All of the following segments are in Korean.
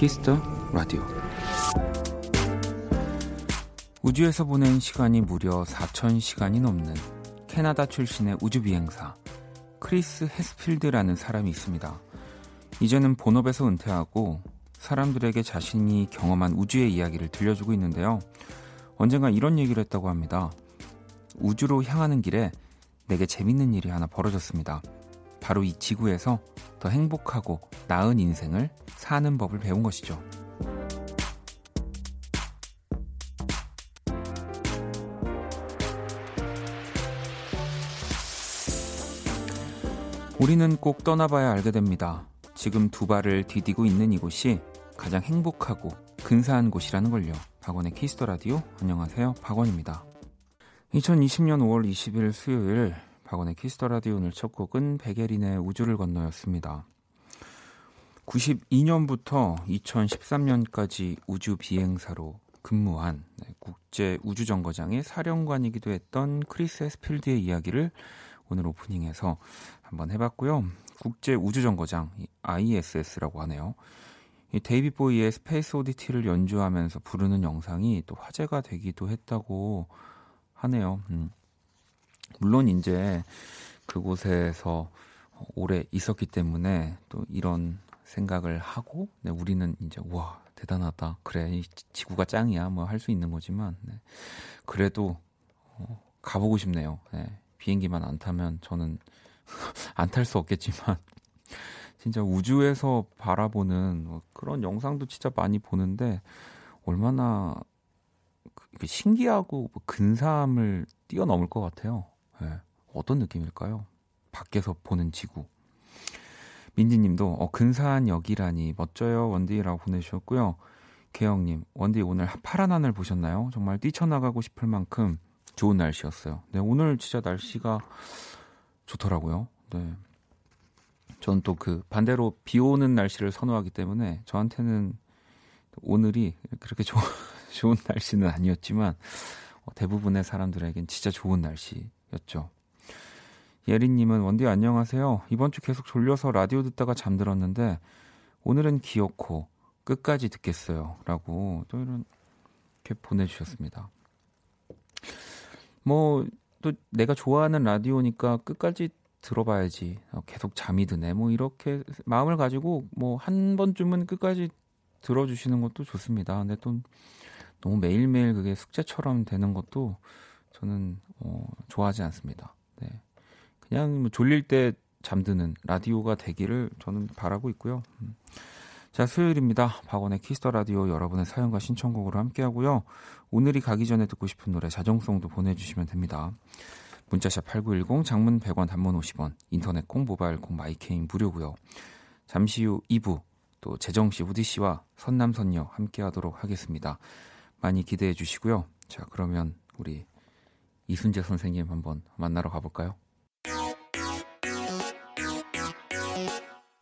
키스 더 라디오 우주에서 보낸 시간이 무려 4,000시간이 넘는 캐나다 출신의 우주비행사 크리스 해드필드라는 사람이 있습니다. 이제는 본업에서 은퇴하고 사람들에게 자신이 경험한 우주의 이야기를 들려주고 있는데요. 언젠가 이런 얘기를 했다고 합니다. 우주로 향하는 길에 내게 재밌는 일이 하나 벌어졌습니다. 바로 이 지구에서 더 행복하고 나은 인생을 사는 법을 배운 것이죠. 우리는 꼭 떠나봐야 알게 됩니다. 지금 두 발을 디디고 있는 이곳이 가장 행복하고 근사한 곳이라는 걸요. 박원의 키스 더 라디오 안녕하세요. 박원입니다. 2020년 5월 20일 수요일 박원의 키스 더 라디오 오늘 첫 곡은 백예린의 우주를 건너였습니다. 92년부터 2013년까지 우주 비행사로 근무한 네, 국제 우주정거장의 사령관이기도 했던 크리스 해드필드의 이야기를 오늘 오프닝에서 한번 해봤고요. 국제 우주정거장 ISS라고 하네요. 이 데이빗 보위의 Space Oddity를 연주하면서 부르는 영상이 또 화제가 되기도 했다고 하네요. 음. 물론 이제 그곳에서 오래 있었기 때문에 또 이런 생각을 하고 네, 우리는 이제 와 대단하다 그래 지구가 짱이야 뭐 할 수 있는 거지만 네. 그래도 어, 가보고 싶네요. 네. 비행기만 안 타면 저는 안 탈 수 없겠지만 진짜 우주에서 바라보는 뭐 그런 영상도 진짜 많이 보는데 얼마나 그 신기하고 뭐 근사함을 뛰어넘을 것 같아요. 네. 어떤 느낌일까요? 밖에서 보는 지구. 민지님도 어, 근사한 역이라니 멋져요 원디라고 보내주셨고요. 개영님 원디 오늘 파란 하늘 보셨나요? 정말 뛰쳐나가고 싶을 만큼 좋은 날씨였어요. 네 오늘 진짜 날씨가 좋더라고요. 네. 전또그 반대로 비 오는 날씨를 선호하기 때문에 저한테는 오늘이 그렇게 좋은, 좋은 날씨는 아니었지만 어, 대부분의 사람들에겐 진짜 좋은 날씨였죠. 예린님은 원디 안녕하세요. 이번 주 계속 졸려서 라디오 듣다가 잠들었는데 오늘은 귀엽고 끝까지 듣겠어요. 라고 또 이렇게 보내주셨습니다. 뭐 또 내가 좋아하는 라디오니까 끝까지 들어봐야지. 어, 계속 잠이 드네. 뭐 이렇게 마음을 가지고 뭐 한 번쯤은 끝까지 들어주시는 것도 좋습니다. 근데 또 너무 매일매일 그게 숙제처럼 되는 것도 저는 어, 좋아하지 않습니다. 네. 그냥 뭐 졸릴 때 잠드는 라디오가 되기를 저는 바라고 있고요. 음. 자, 수요일입니다. 박원의 키스 더 라디오 여러분의 사연과 신청곡으로 함께하고요. 오늘이 가기 전에 듣고 싶은 노래 자정송도 보내주시면 됩니다. 문자샵 8910, 장문 100원, 단문 50원, 인터넷 콩, 모바일 콩, 마이 K는 무료고요. 잠시 후 2부 또 재정씨, 우디씨와 선남선녀 함께하도록 하겠습니다. 많이 기대해 주시고요. 자, 그러면 우리 이순재 선생님 한번 만나러 가볼까요?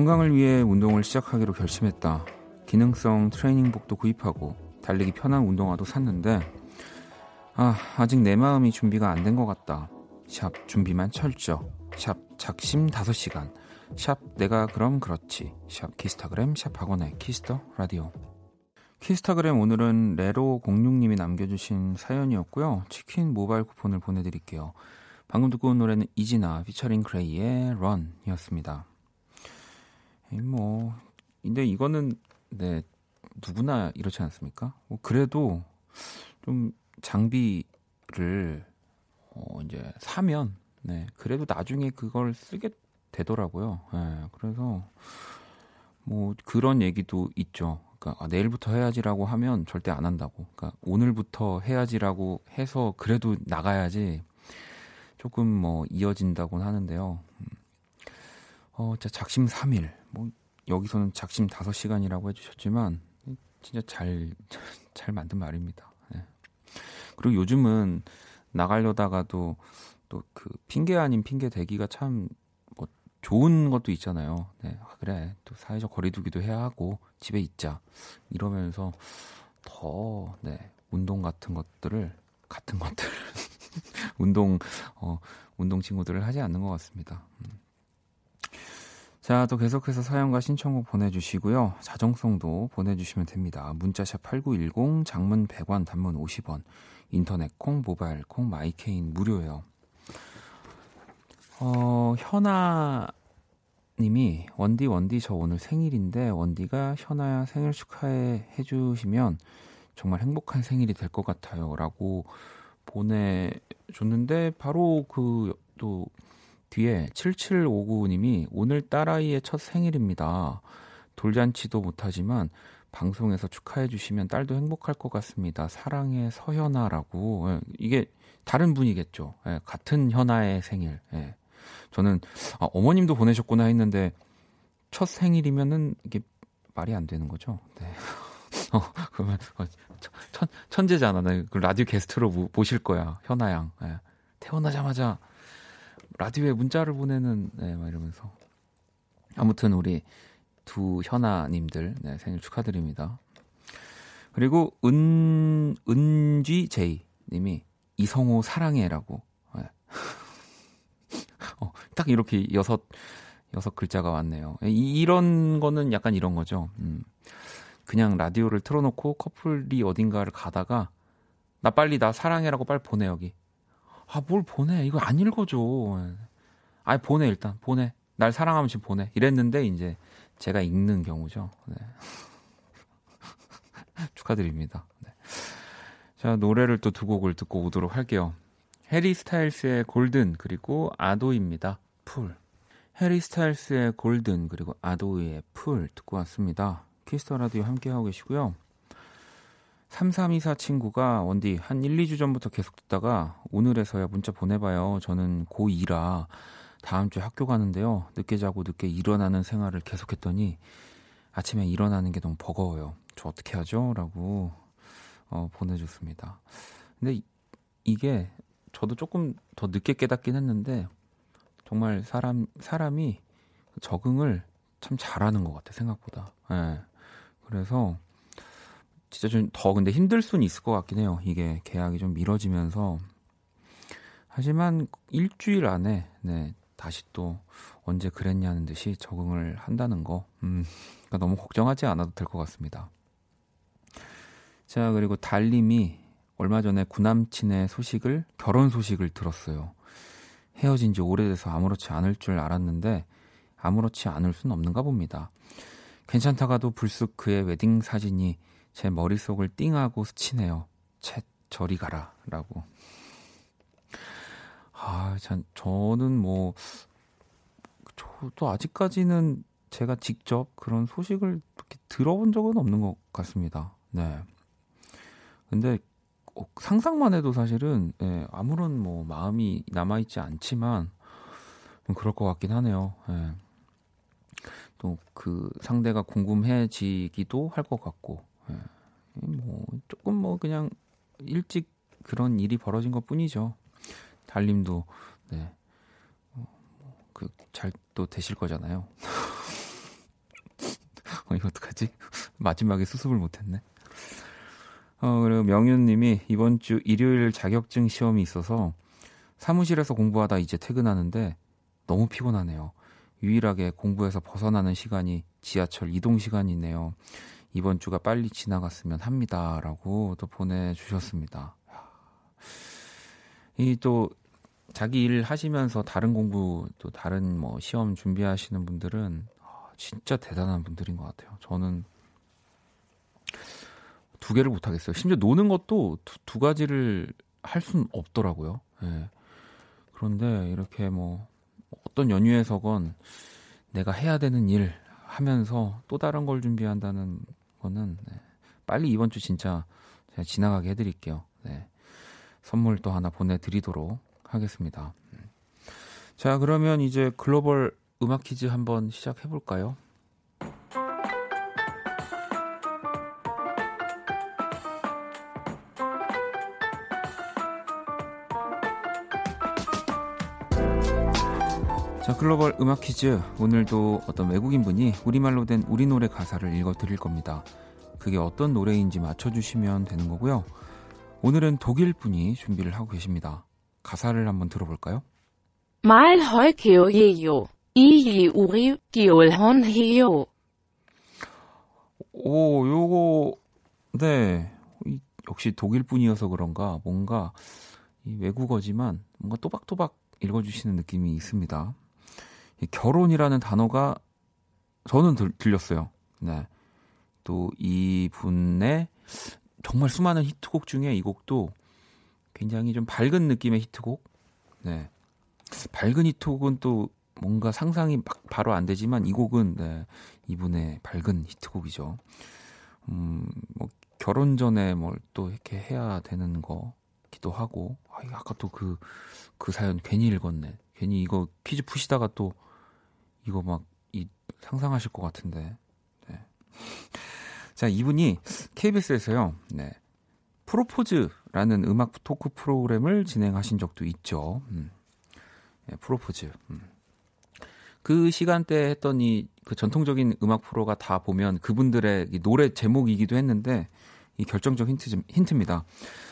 건강을 위해 운동을 시작하기로 결심했다. 기능성 트레이닝복도 구입하고 달리기 편한 운동화도 샀는데 아, 아직 내 마음이 준비가 안 된 것 같다. 샵 준비만 철저. 샵 작심 5시간. 샵 내가 그럼 그렇지. 샵 키스타그램 샵 박원의 키스 더 라디오. 키스타그램 오늘은 레로06님이 남겨주신 사연이었고요. 치킨 모바일 쿠폰을 보내드릴게요. 방금 듣고 온 노래는 이지나 피처링 그레이의 런이었습니다. 뭐 근데 이거는 네 누구나 이렇지 않습니까? 뭐 그래도 좀 장비를 어 이제 사면 네 그래도 나중에 그걸 쓰게 되더라고요. 네, 그래서 뭐 그런 얘기도 있죠. 그러니까 아, 내일부터 해야지라고 하면 절대 안 한다고. 그러니까 오늘부터 해야지라고 해서 그래도 나가야지 조금 뭐 이어진다곤 하는데요. 음. 어, 진짜 작심 3일. 뭐 여기서는 작심 5시간이라고 해주셨지만 진짜 잘 잘 만든 말입니다. 네. 그리고 요즘은 나가려다가도 또 그 핑계 아닌 핑계 대기가 참 뭐 좋은 것도 있잖아요. 네, 아, 그래 또 사회적 거리두기도 해야 하고 집에 있자 이러면서 더 네, 운동 같은 것들을 같은 것들 운동 어 운동 친구들을 하지 않는 것 같습니다. 음. 자, 또 계속해서 사연과 신청곡 보내주시고요. 자정송도 보내주시면 됩니다. 문자샵 8910, 장문 100원, 단문 50원, 인터넷 콩, 모바일 콩, 마이 K는 무료예요. 어, 현아 님이 원디 원디 저 오늘 생일인데 원디가 현아야 생일 축하해 해주시면 정말 행복한 생일이 될 것 같아요 라고 보내줬는데 바로 그 또 뒤에 7759님이 오늘 딸아이의 첫 생일입니다. 돌잔치도 못하지만 방송에서 축하해 주시면 딸도 행복할 것 같습니다. 사랑해 서현아라고 예, 이게 다른 분이겠죠. 예, 같은 현아의 생일. 예. 저는 아, 어머님도 보내셨구나 했는데 첫 생일이면은 이게 말이 안 되는 거죠. 네. 어, 그러면 어, 천, 천재잖아. 나그 라디오 게스트로 모, 모실 거야. 현아 양. 예. 태어나자마자 라디오에 문자를 보내는 네, 막 이러면서 아무튼 우리 두 현아님들 네, 생일 축하드립니다. 그리고 은 은쥐 제이 님이 이성호 사랑해라고 네. 어, 딱 이렇게 여섯 여섯 글자가 왔네요. 이, 런 거는 약간 이런 거죠. 음. 그냥 라디오를 틀어놓고 커플이 어딘가를 가다가 나 빨리 나 사랑해라고 빨리 보내 여기. 아 뭘 보내 이거 안 읽어줘. 아 보내 일단 보내. 날 사랑하면 지금 보내. 이랬는데 이제 제가 읽는 경우죠. 네. 축하드립니다. 네. 자 노래를 또 두 곡을 듣고 오도록 할게요. 해리 스타일스의 Golden 그리고 아도입니다. 풀. 해리 스타일스의 Golden 그리고 아도이의 풀 듣고 왔습니다. 키스 더 라디오 함께하고 계시고요. 3324 친구가 원디 한 1, 2주 전부터 계속 듣다가 오늘에서야 문자 보내봐요. 저는 고2라 다음 주에 학교 가는데요. 늦게 자고 늦게 일어나는 생활을 계속했더니 아침에 일어나는 게 너무 버거워요. 저 어떻게 하죠? 라고 어, 보내줬습니다. 근데 이, 이게 저도 조금 더 늦게 깨닫긴 했는데 정말 사람 사람이 적응을 참 잘하는 것 같아 생각보다. 예. 그래서 진짜 좀 더 근데 힘들 수는 있을 것 같긴 해요. 이게 계약이 좀 미뤄지면서 하지만 일주일 안에 네 다시 또 언제 그랬냐는 듯이 적응을 한다는 거, 음, 그러니까 너무 걱정하지 않아도 될 것 같습니다. 자 그리고 달님이 얼마 전에 구남친의 소식을 결혼 소식을 들었어요. 헤어진 지 오래돼서 아무렇지 않을 줄 알았는데 아무렇지 않을 순 없는가 봅니다. 괜찮다가도 불쑥 그의 웨딩 사진이 제 머릿속을 띵하고 스치네요. 채 저리 가라 라고. 아, 참, 저는 뭐, 저도 아직까지는 제가 직접 그런 소식을 이렇게 들어본 적은 없는 것 같습니다. 네. 근데 어, 상상만 해도 사실은 예, 아무런 뭐 마음이 남아있지 않지만 좀 그럴 것 같긴 하네요. 예. 또 그 상대가 궁금해지기도 할 것 같고, 예. 뭐 조금 뭐 그냥 일찍 그런 일이 벌어진 것 뿐이죠. 달님도 네. 어, 뭐 그잘 또 되실 거잖아요. 어, 이거 어떡하지? 마지막에 수습을 못했네. 어, 그리고 명윤님이 이번 주 일요일 자격증 시험이 있어서 사무실에서 공부하다 이제 퇴근하는데 너무 피곤하네요. 유일하게 공부에서 벗어나는 시간이 지하철 이동 시간이네요. 이번 주가 빨리 지나갔으면 합니다라고 또 보내주셨습니다. 이 또 자기 일 하시면서 다른 공부 또 다른 뭐 시험 준비하시는 분들은 진짜 대단한 분들인 것 같아요. 저는 두 개를 못 하겠어요. 심지어 노는 것도 두, 두 가지를 할 수는 없더라고요. 예. 그런데 이렇게 뭐 어떤 연휴에서건 내가 해야 되는 일 하면서 또 다른 걸 준비한다는 거는 네. 빨리 이번 주 진짜 제가 지나가게 해드릴게요. 네. 선물 또 하나 보내드리도록 하겠습니다. 음. 자, 그러면 이제 글로벌 음악 퀴즈 한번 시작해 볼까요? 글로벌 음악 퀴즈. 오늘도 어떤 외국인 분이 우리말로 된 우리 노래 가사를 읽어 드릴 겁니다. 그게 어떤 노래인지 맞춰주시면 되는 거고요. 오늘은 독일 분이 준비를 하고 계십니다. 가사를 한번 들어볼까요? 말 헐게요 예요. 이이 우리 기올헌 해요. 오, 요거 네. 역시 독일 분이어서 그런가 뭔가 이 외국어지만 뭔가 또박또박 읽어주시는 느낌이 있습니다. 결혼이라는 단어가 저는 들, 들렸어요. 네. 또 이 분의 정말 수많은 히트곡 중에 이 곡도 굉장히 좀 밝은 느낌의 히트곡. 네. 밝은 히트곡은 또 뭔가 상상이 막 바로 안 되지만 이 곡은 네, 이분의 밝은 히트곡이죠. 음, 뭐 결혼 전에 뭘 또 이렇게 해야 되는 거기도 하고. 아, 아까 또 그그 그 사연 괜히 읽었네. 괜히 이거 퀴즈 푸시다가 또 이거 막 이 상상하실 것 같은데. 네. 자, 이분이 KBS에서요. 네. 프로포즈라는 음악 토크 프로그램을 진행하신 적도 있죠. 음. 네, 프로포즈. 음. 그 시간대에 했던 이 그 전통적인 음악 프로가 다 보면 그분들의 노래 제목이기도 했는데 이 결정적 힌트, 힌트입니다.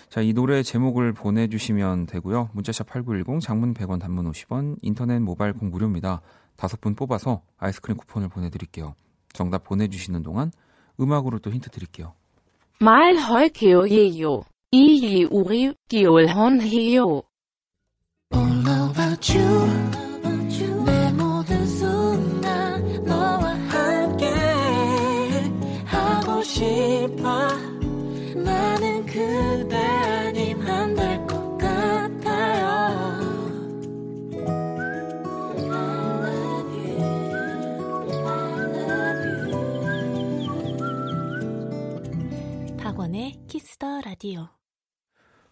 자, 이 노래 제목을 보내 주시면 되고요. 문자샵 8910, 장문 100원, 단문 50원, 인터넷 모바일 콩 무료입니다. 다섯 분 뽑아서 아이스크림 쿠폰을 보내드릴게요. 정답 보내주시는 동안 음악으로 또 힌트 드릴게요. 말 헐게요예요. 이이 우리 기올헌 해요. All about you. 키스 더 라디오.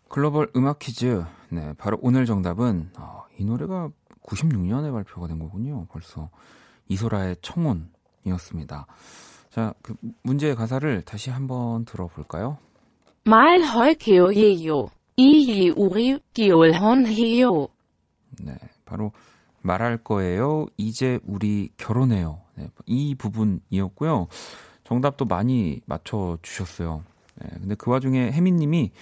글로벌 음악 퀴즈. 네, 바로 오늘 정답은 어, 이 노래가 96년에 발표가 된 거군요. 벌써 이소라의 청혼이었습니다. 자, 그 문제의 가사를 다시 한번 들어볼까요? 말 헐게요예요. 이이 우리 기올헌 해요. 네, 바로 말할 거예요. 이제 우리 결혼해요. 네, 이 부분이었고요. 정답도 많이 맞춰 주셨어요. 네, 근데 그 와중에 혜민님이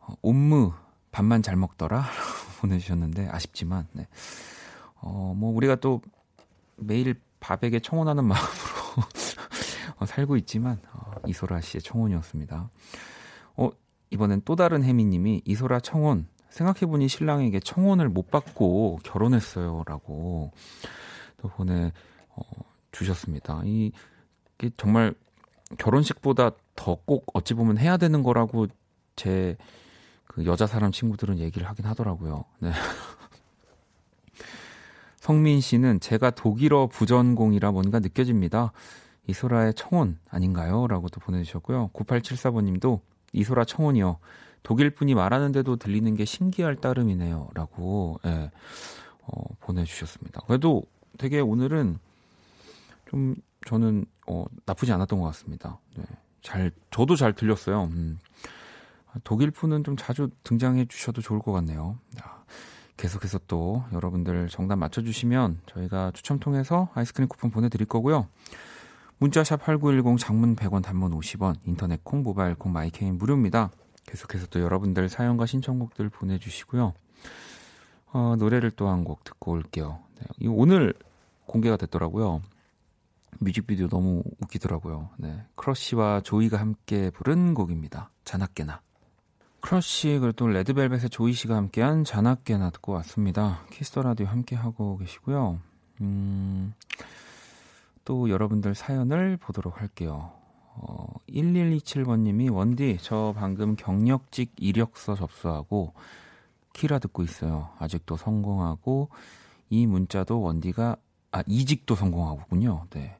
어, 옴무 밥만 잘 먹더라 보내주셨는데 아쉽지만 네. 어, 뭐 우리가 또 매일 밥에게 청혼하는 마음으로 어, 살고 있지만 어, 이소라 씨의 청혼이었습니다. 어, 이번엔 또 다른 혜미님이 이소라 청혼 생각해보니 신랑에게 청혼을 못 받고 결혼했어요라고 또 보내 어, 주셨습니다. 이 정말 결혼식보다 더 꼭 어찌 보면 해야 되는 거라고 제 그 여자 사람 친구들은 얘기를 하긴 하더라고요. 네. 성민 씨는 제가 독일어 부전공이라 뭔가 느껴집니다. 이소라의 청혼 아닌가요? 라고도 보내주셨고요. 9874번님도 이소라 청혼이요. 독일 분이 말하는데도 들리는 게 신기할 따름이네요. 라고, 예, 어, 보내주셨습니다. 그래도 되게 오늘은 좀 저는, 어, 나쁘지 않았던 것 같습니다. 네. 잘, 저도 잘 들렸어요. 음. 독일 분은 좀 자주 등장해 주셔도 좋을 것 같네요. 계속해서 또 여러분들 정답 맞춰주시면 저희가 추첨 통해서 아이스크림 쿠폰 보내드릴 거고요. 문자샵 8910 장문 100원 단문 50원 인터넷 콩 모바일 콩 마이 K는 무료입니다. 계속해서 또 여러분들 사연과 신청곡들 보내주시고요. 어, 노래를 또 한 곡 듣고 올게요. 네, 오늘 공개가 됐더라고요. 뮤직비디오 너무 웃기더라고요. 네, 크러쉬와 조이가 함께 부른 곡입니다. 자나깨나. 크러쉬 그리고 또 레드벨벳의 조이 씨가 함께한 자나깨나 듣고 왔습니다. 키스 더 라디오 함께 하고 계시고요. 음, 또 여러분들 사연을 보도록 할게요. 어, 1127번님이 원디 저 방금 경력직 이력서 접수하고 키라 듣고 있어요. 아직도 성공하고 이 문자도 원디가 아 이직도 성공하고군요. 네.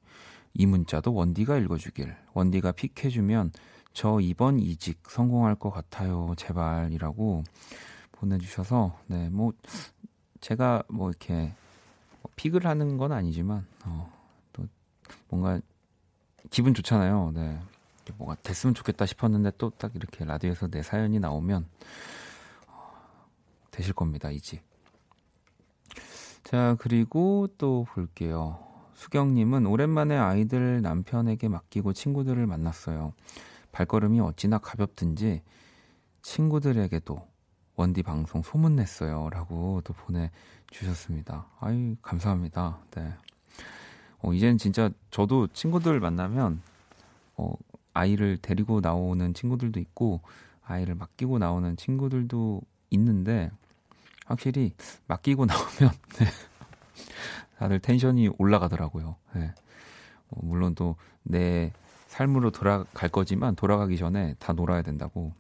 이 문자도 원디가 읽어주길. 원디가 픽해주면 저 이번 이직 성공할 것 같아요. 제발이라고 보내주셔서 네 뭐 제가 뭐 이렇게 픽을 하는 건 아니지만 어, 또 뭔가 기분 좋잖아요. 네. 뭐가 됐으면 좋겠다 싶었는데 또 딱 이렇게 라디오에서 내 사연이 나오면 어, 되실 겁니다. 이지. 자, 그리고 또 볼게요. 수경님은 오랜만에 아이들 남편에게 맡기고 친구들을 만났어요. 발걸음이 어찌나 가볍든지 친구들에게도 원디 방송 소문냈어요. 라고 또 보내주셨습니다. 아이, 감사합니다. 네. 어, 이젠 진짜 저도 친구들 만나면, 어, 아이를 데리고 나오는 친구들도 있고, 아이를 맡기고 나오는 친구들도 있는데, 확실히 맡기고 나오면, 네. 다들 텐션이 올라가더라고요. 네. 어, 물론 또 내 삶으로 돌아갈 거지만 돌아가기 전에 다 놀아야 된다고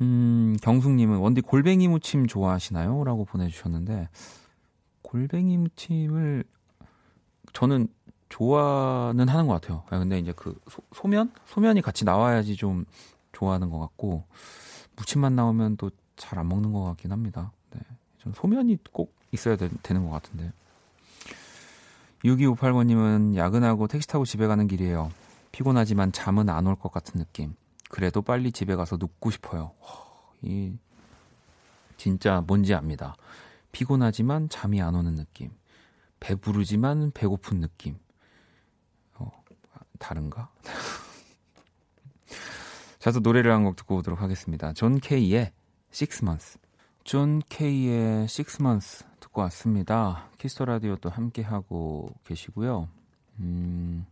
음, 경숙님은 원디 골뱅이 무침 좋아하시나요? 라고 보내주셨는데, 골뱅이 무침을 저는 좋아는 하는 것 같아요. 아, 근데 이제 그 소, 면 소면이 같이 나와야지 좀 좋아하는 것 같고, 무침만 나오면 또 잘 안 먹는 것 같긴 합니다. 네. 전 소면이 꼭 있어야 되, 되는 것 같은데. 6258번님은 야근하고 택시 타고 집에 가는 길이에요. 피곤하지만 잠은 안 올 것 같은 느낌. 그래도 빨리 집에 가서 눕고 싶어요. 이 진짜 뭔지 압니다. 피곤하지만 잠이 안 오는 느낌. 배부르지만 배고픈 느낌. 어, 다른가? 자, 또 노래를 한 곡 듣고 오도록 하겠습니다. 존 케이의 Six Months. 존 케이의 Six Months 듣고 왔습니다. 키스 더 라디오 또 함께 하고 계시고요. 음,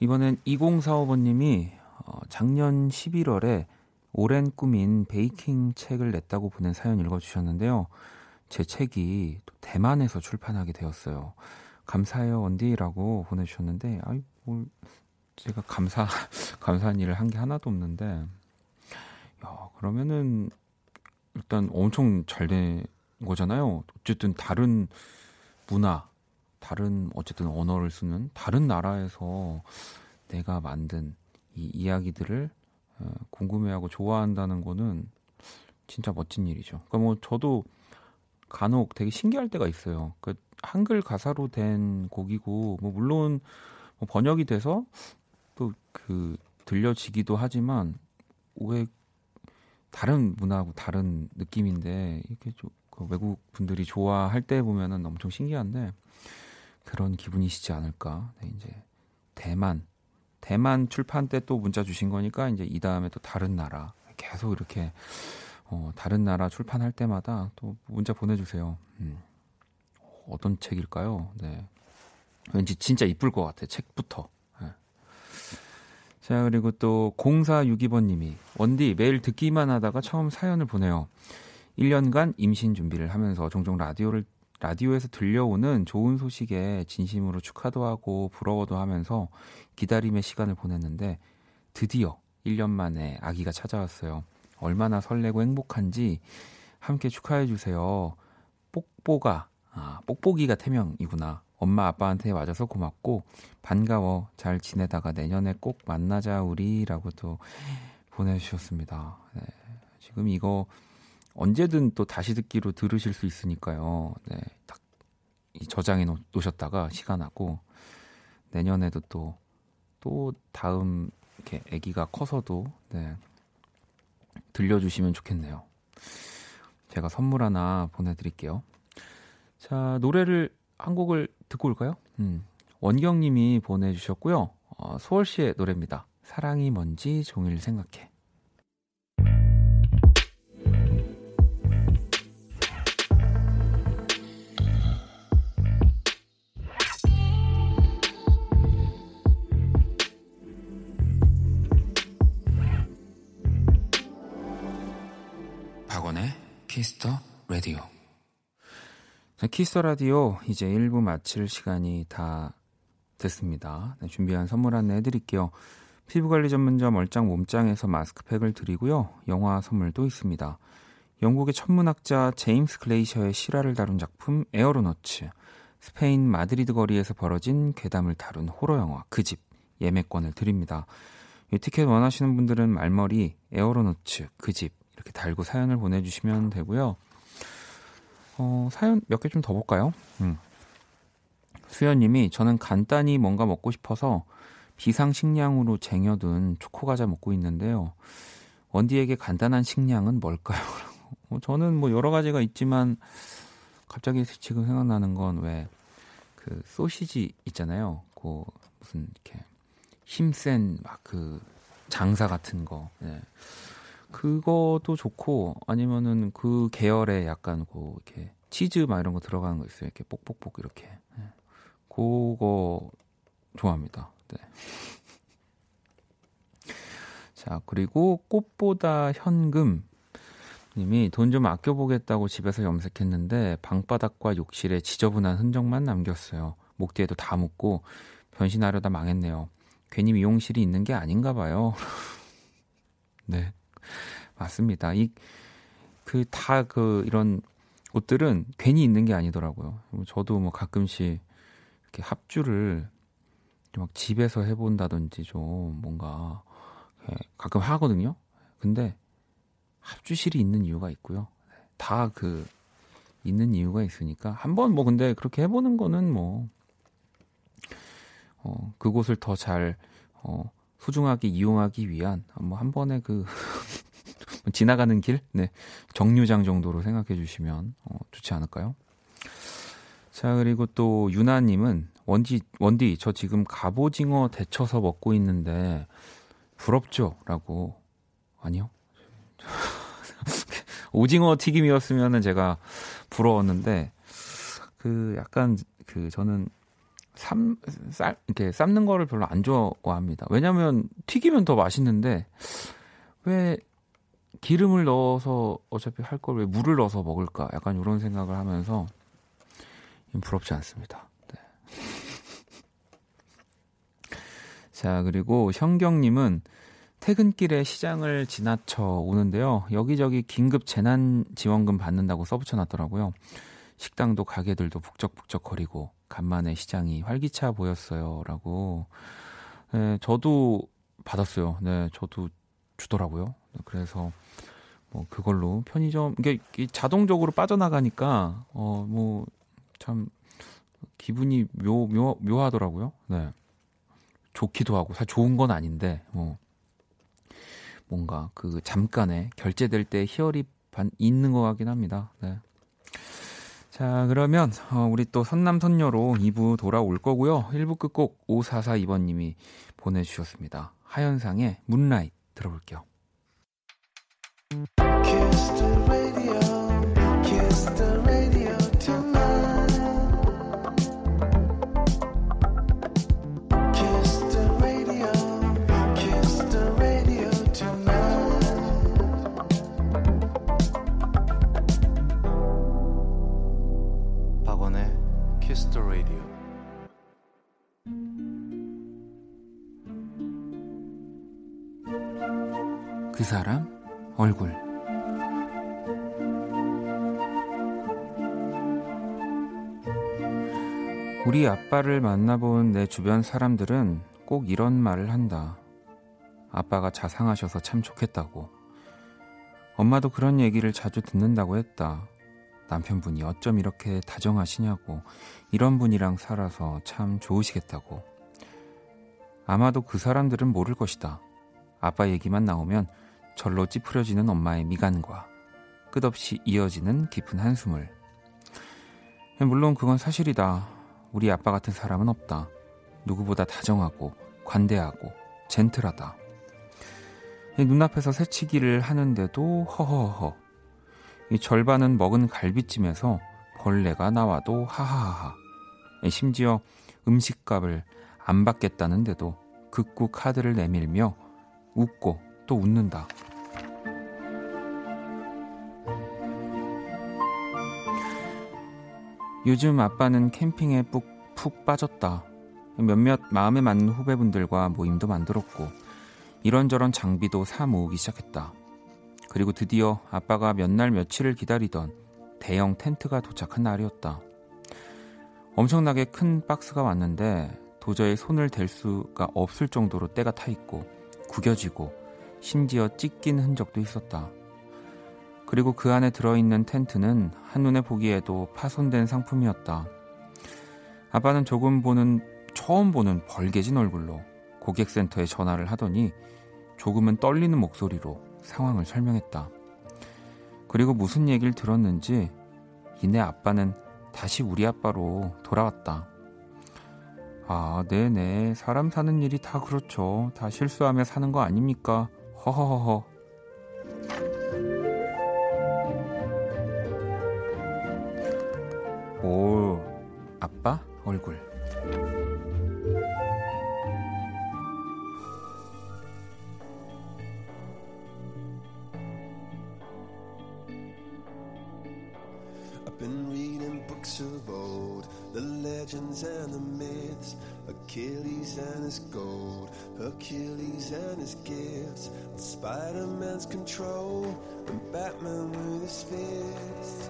이번엔 2045번님이 어, 작년 11월에 오랜 꿈인 베이킹 책을 냈다고 보낸 사연 읽어주셨는데요. 제 책이 또 대만에서 출판하게 되었어요. 감사해요, 원디라고 보내주셨는데, 아이, 뭘, 제가 감사, 감사한 일을 한 게 하나도 없는데, 야, 그러면은, 일단 엄청 잘 된 거잖아요. 어쨌든 다른 문화, 다른, 어쨌든 언어를 쓰는 다른 나라에서 내가 만든 이 이야기들을 어, 궁금해하고 좋아한다는 거는 진짜 멋진 일이죠. 그러니까 뭐 저도 간혹 되게 신기할 때가 있어요. 그 한글 가사로 된 곡이고 뭐 물론 뭐 번역이 돼서 또 그 들려지기도 하지만 왜 다른 문화하고 다른 느낌인데 이렇게 좀 그 외국 분들이 좋아할 때 보면은 엄청 신기한데 그런 기분이시지 않을까? 네, 이제 대만 대만 출판 때 또 문자 주신 거니까 이제 이 다음에 또 다른 나라 계속 이렇게 어, 다른 나라 출판할 때마다 또 문자 보내주세요. 음. 어떤 책일까요? 네. 왠지 진짜 이쁠 것 같아. 책부터. 네. 자, 그리고 또 0462번님이 원디 매일 듣기만 하다가 처음 사연을 보내요. 1년간 임신 준비를 하면서 종종 라디오를 라디오에서 들려오는 좋은 소식에 진심으로 축하도 하고 부러워도 하면서 기다림의 시간을 보냈는데 드디어 1년 만에 아기가 찾아왔어요. 얼마나 설레고 행복한지 함께 축하해 주세요. 뽁뽀가 아, 뽁뽁이가 태명이구나. 엄마 아빠한테 맞아서 고맙고 반가워. 잘 지내다가 내년에 꼭 만나자 우리라고 또 보내주셨습니다. 네. 지금 이거 언제든 또 다시 듣기로 들으실 수 있으니까요. 네, 딱 저장해 놓으셨다가 시간하고 내년에도 또또 다음 이렇게 아기가 커서도 네, 들려주시면 좋겠네요. 제가 선물 하나 보내드릴게요. 자 노래를 한 곡을 듣고 올까요? 음, 원경님이 보내주셨고요. 어, 소월 씨의 노래입니다. 사랑이 뭔지 종일 생각해. 키스 더 라디오 이제 1부 마칠 시간이 다 됐습니다. 네, 준비한 선물 안내 해드릴게요. 피부관리 전문점 얼짱 몸짱에서 마스크팩을 드리고요. 영화 선물도 있습니다. 영국의 천문학자 제임스 글레이셔의 실화를 다룬 작품 에어로너츠, 스페인 마드리드 거리에서 벌어진 괴담을 다룬 호러 영화 그 집 예매권을 드립니다. 이 티켓 원하시는 분들은 말머리 에어로너츠 그 집 이렇게 달고 사연을 보내주시면 되고요. 어, 사연 몇 개 좀 더 볼까요? 음. 수연님이 저는 간단히 뭔가 먹고 싶어서 비상식량으로 쟁여둔 초코과자 먹고 있는데요. 원디에게 간단한 식량은 뭘까요? 어, 저는 뭐 여러 가지가 있지만 갑자기 지금 생각나는 건 왜 그 소시지 있잖아요. 그 무슨 이렇게 힘센 막 그 장사 같은 거. 네. 그것도 좋고 아니면은 그 계열의 약간 그 이렇게 치즈 막 이런 거 들어가는 거 있어요. 이렇게 뽁뽁뽁 이렇게. 네. 그거 좋아합니다. 네. 자, 그리고 꽃보다 현금 님이 돈 좀 아껴 보겠다고 집에서 염색했는데 방바닥과 욕실에 지저분한 흔적만 남겼어요. 목 뒤에도 다 묻고 변신하려다 망했네요. 괜히 미용실이 있는 게 아닌가 봐요. 네. 맞습니다. 이, 그, 다 그, 이런 옷들은 괜히 있는 게 아니더라고요. 저도 뭐 가끔씩 이렇게 합주를 막 집에서 해본다든지 좀 뭔가 가끔 하거든요. 근데 합주실이 있는 이유가 있고요. 다 그 있는 이유가 있으니까 한번 뭐 근데 그렇게 해보는 거는 뭐 어, 그곳을 더 잘 어, 소중하게 이용하기 위한 뭐 한 번에 그 지나가는 길, 네 정류장 정도로 생각해 주시면 어, 좋지 않을까요? 자 그리고 또 유나님은 원디 원디 저 지금 갑오징어 데쳐서 먹고 있는데 부럽죠?라고 아니요. 오징어 튀김이었으면은 제가 부러웠는데 그 약간 그 저는 삶, 쌀, 이렇게 삶는 거를 별로 안 좋아합니다. 왜냐면 튀기면 더 맛있는데 왜 기름을 넣어서 어차피 할 걸 왜 물을 넣어서 먹을까? 약간 이런 생각을 하면서 부럽지 않습니다. 네. 자, 그리고 현경님은 퇴근길에 시장을 지나쳐 오는데요. 여기저기 긴급 재난 지원금 받는다고 써붙여 놨더라고요. 식당도 가게들도 북적북적거리고 간만에 시장이 활기차 보였어요. 라고. 네, 저도 받았어요. 네, 저도 주더라고요. 그래서 뭐 그걸로 편의점 이게 자동적으로 빠져나가니까 어 뭐 참 기분이 묘, 묘 묘하더라고요. 네. 좋기도 하고 사실 좋은 건 아닌데 뭐 뭔가 그 잠깐에 결제될 때 희열이 반, 있는 것 같긴 합니다. 네. 자, 그러면 어, 우리 또 선남선녀로 2부 돌아올 거고요. 1부 끝곡 5442번님이 보내주셨습니다. 하현상의 문라이트 들어볼게요. 그 사람 얼굴 우리 아빠를 만나본 내 주변 사람들은 꼭 이런 말을 한다. 아빠가 자상하셔서 참 좋겠다고. 엄마도 그런 얘기를 자주 듣는다고 했다. 남편분이 어쩜 이렇게 다정하시냐고. 이런 분이랑 살아서 참 좋으시겠다고. 아마도 그 사람들은 모를 것이다. 아빠 얘기만 나오면 절로 찌푸려지는 엄마의 미간과 끝없이 이어지는 깊은 한숨을. 물론 그건 사실이다. 우리 아빠 같은 사람은 없다. 누구보다 다정하고 관대하고 젠틀하다. 눈앞에서 새치기를 하는데도 허허허. 이 절반은 먹은 갈비찜에서 벌레가 나와도 하하하하. 심지어 음식값을 안 받겠다는데도 극구 카드를 내밀며 웃고 또 웃는다. 요즘 아빠는 캠핑에 푹, 푹 빠졌다. 몇몇 마음에 맞는 후배분들과 모임도 만들었고, 이런저런 장비도 사 모으기 시작했다. 그리고 드디어 아빠가 몇 날 며칠을 기다리던 대형 텐트가 도착한 날이었다. 엄청나게 큰 박스가 왔는데 도저히 손을 댈 수가 없을 정도로 때가 타 있고 구겨지고 심지어 찢긴 흔적도 있었다. 그리고 그 안에 들어있는 텐트는 한눈에 보기에도 파손된 상품이었다. 아빠는 조금 보는, 처음 보는 벌개진 얼굴로 고객센터에 전화를 하더니 조금은 떨리는 목소리로 상황을 설명했다. 그리고 무슨 얘기를 들었는지 이내 아빠는 다시 우리 아빠로 돌아왔다. 아, 네네. 사람 사는 일이 다 그렇죠. 다 실수하며 사는 거 아닙니까? 허허허허. 오, 아빠 얼굴. I've been reading books of old, the legends and the myths, Achilles and his gold, Hercules and his gifts, Spider Man's control, and Batman with his fists.